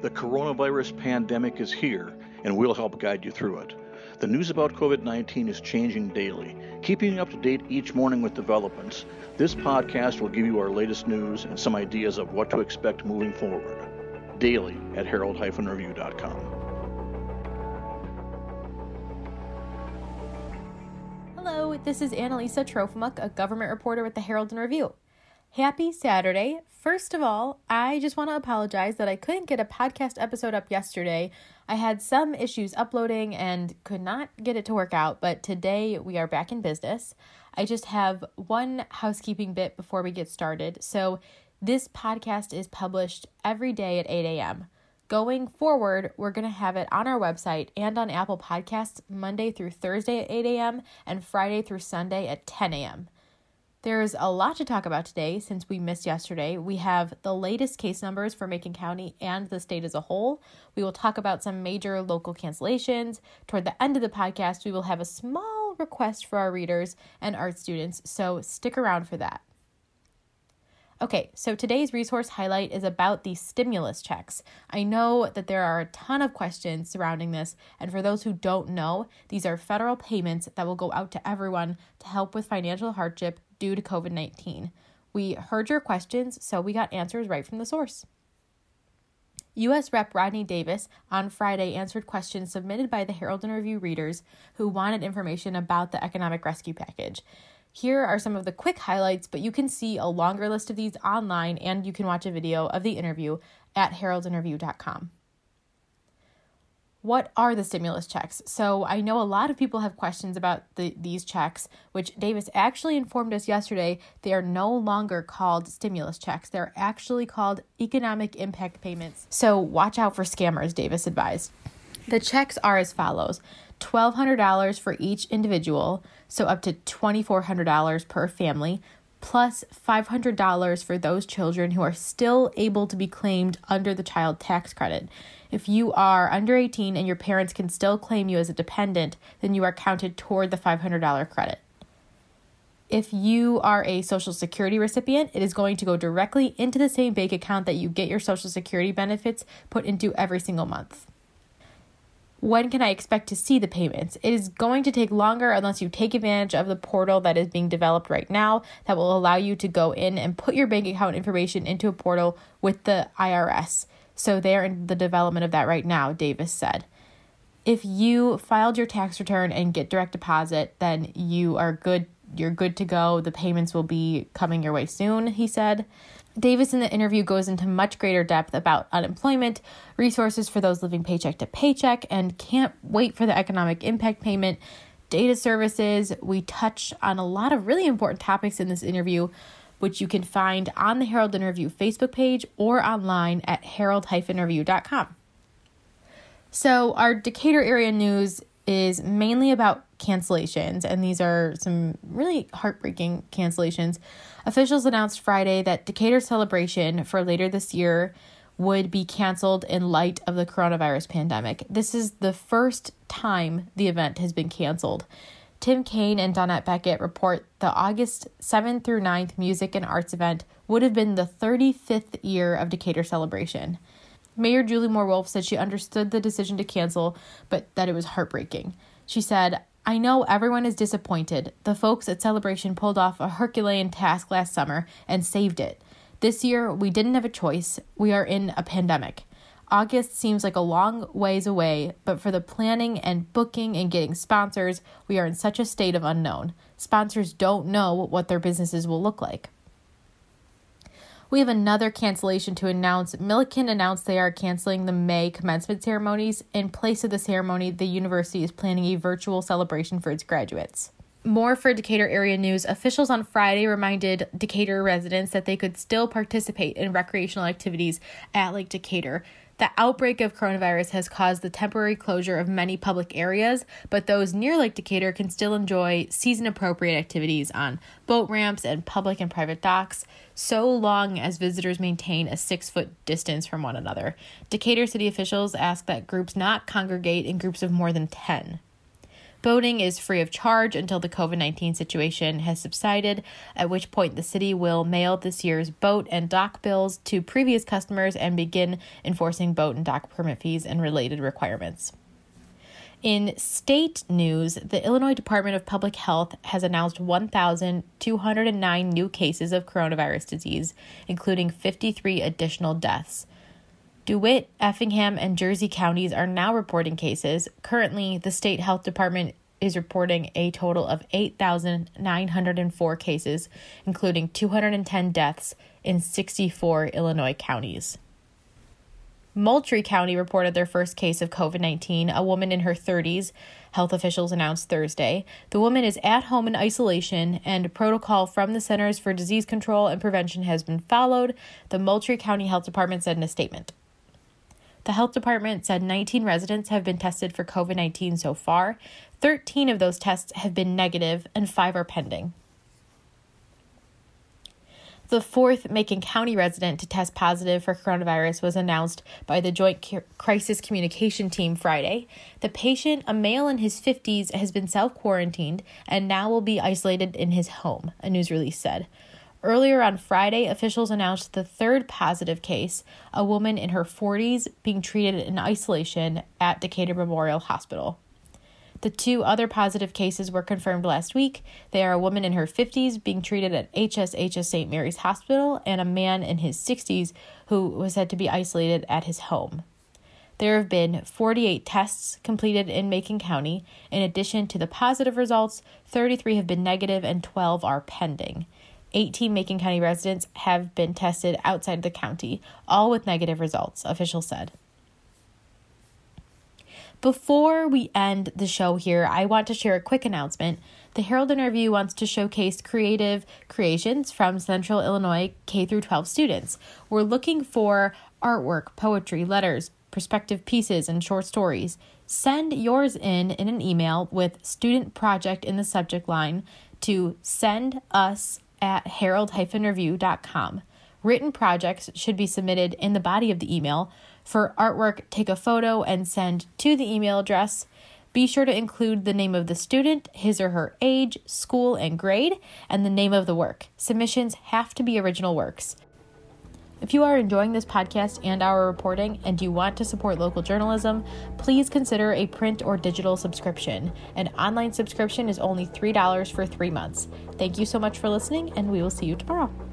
The coronavirus pandemic is here, and we'll help guide you through it. The news about COVID 19 is changing daily. Keeping you up to date each morning with developments, this podcast will give you our latest news and some ideas of what to expect moving forward. Daily at herald-review.com. Hello, this is Analisa Trofimuk, a government reporter with the Herald and Review. Happy Saturday. First of all, I just want to apologize that I couldn't get a podcast episode up yesterday. I had some issues uploading and could not get it to work out, but today we are back in business. I just have one housekeeping bit before we get started. So, this podcast is published every day at 8 a.m. Going forward, we're going to have it on our website and on Apple Podcasts Monday through Thursday at 8 a.m. and Friday through Sunday at 10 a.m. There's a lot to talk about today since we missed yesterday. We have the latest case numbers for Macon County and the state as a whole. We will talk about some major local cancellations. Toward the end of the podcast, we will have a small request for our readers and art students, so stick around for that. Okay, so today's resource highlight is about the stimulus checks. I know that there are a ton of questions surrounding this, and for those who don't know, these are federal payments that will go out to everyone to help with financial hardship due to COVID 19. We heard your questions, so we got answers right from the source. U.S. Rep. Rodney Davis on Friday answered questions submitted by the Herald and Review readers who wanted information about the economic rescue package. Here are some of the quick highlights, but you can see a longer list of these online and you can watch a video of the interview at heraldandreview.com what are the stimulus checks? So I know a lot of people have questions about the, these checks, which Davis actually informed us yesterday. They are no longer called stimulus checks. They're actually called economic impact payments. So watch out for scammers, Davis advised. The checks are as follows $1,200 for each individual, so up to $2,400 per family, plus $500 for those children who are still able to be claimed under the child tax credit. If you are under 18 and your parents can still claim you as a dependent, then you are counted toward the $500 credit. If you are a Social Security recipient, it is going to go directly into the same bank account that you get your Social Security benefits put into every single month. When can I expect to see the payments? It is going to take longer unless you take advantage of the portal that is being developed right now that will allow you to go in and put your bank account information into a portal with the IRS. So they are in the development of that right now, Davis said. If you filed your tax return and get direct deposit, then you are good you're good to go. The payments will be coming your way soon, he said. Davis in the interview goes into much greater depth about unemployment, resources for those living paycheck to paycheck, and can't wait for the economic impact payment, data services. We touch on a lot of really important topics in this interview, which you can find on the Herald and Review Facebook page or online at herald-review.com. So, our Decatur area news is mainly about cancellations, and these are some really heartbreaking cancellations. Officials announced Friday that Decatur celebration for later this year would be canceled in light of the coronavirus pandemic. This is the first time the event has been canceled. Tim Cain and Donette Beckett report the August 7th through 9th music and arts event would have been the 35th year of Decatur celebration. Mayor Julie Moore Wolfe said she understood the decision to cancel, but that it was heartbreaking. She said, I know everyone is disappointed. The folks at Celebration pulled off a Herculean task last summer and saved it. This year, we didn't have a choice. We are in a pandemic. August seems like a long ways away, but for the planning and booking and getting sponsors, we are in such a state of unknown. Sponsors don't know what their businesses will look like. We have another cancellation to announce. Millikin announced they are canceling the May commencement ceremonies. In place of the ceremony, the university is planning a virtual celebration for its graduates. More for Decatur area news. Officials on Friday reminded Decatur residents that they could still participate in recreational activities at Lake Decatur. The outbreak of coronavirus has caused the temporary closure of many public areas, but those near Lake Decatur can still enjoy season appropriate activities on boat ramps and public and private docks, so long as visitors maintain a six foot distance from one another. Decatur city officials ask that groups not congregate in groups of more than 10. Boating is free of charge until the COVID 19 situation has subsided, at which point the city will mail this year's boat and dock bills to previous customers and begin enforcing boat and dock permit fees and related requirements. In state news, the Illinois Department of Public Health has announced 1,209 new cases of coronavirus disease, including 53 additional deaths. DeWitt, Effingham, and Jersey counties are now reporting cases. Currently, the state health department is reporting a total of 8,904 cases, including 210 deaths in 64 Illinois counties. Moultrie County reported their first case of COVID 19, a woman in her 30s, health officials announced Thursday. The woman is at home in isolation, and protocol from the Centers for Disease Control and Prevention has been followed, the Moultrie County Health Department said in a statement. The health department said 19 residents have been tested for COVID 19 so far. 13 of those tests have been negative, and five are pending. The fourth Macon County resident to test positive for coronavirus was announced by the Joint Crisis Communication Team Friday. The patient, a male in his 50s, has been self quarantined and now will be isolated in his home, a news release said. Earlier on Friday, officials announced the third positive case, a woman in her 40s being treated in isolation at Decatur Memorial Hospital. The two other positive cases were confirmed last week. They are a woman in her 50s being treated at HSHS St. Mary's Hospital and a man in his 60s who was said to be isolated at his home. There have been 48 tests completed in Macon County. In addition to the positive results, 33 have been negative and 12 are pending. 18 Macon County residents have been tested outside the county, all with negative results, officials said. Before we end the show here, I want to share a quick announcement. The Herald and Review wants to showcase creative creations from Central Illinois K through 12 students. We're looking for artwork, poetry, letters, perspective pieces, and short stories. Send yours in in an email with student project in the subject line to send us at herald-review.com. Written projects should be submitted in the body of the email. For artwork, take a photo and send to the email address. Be sure to include the name of the student, his or her age, school, and grade, and the name of the work. Submissions have to be original works. If you are enjoying this podcast and our reporting and you want to support local journalism, please consider a print or digital subscription. An online subscription is only $3 for three months. Thank you so much for listening, and we will see you tomorrow.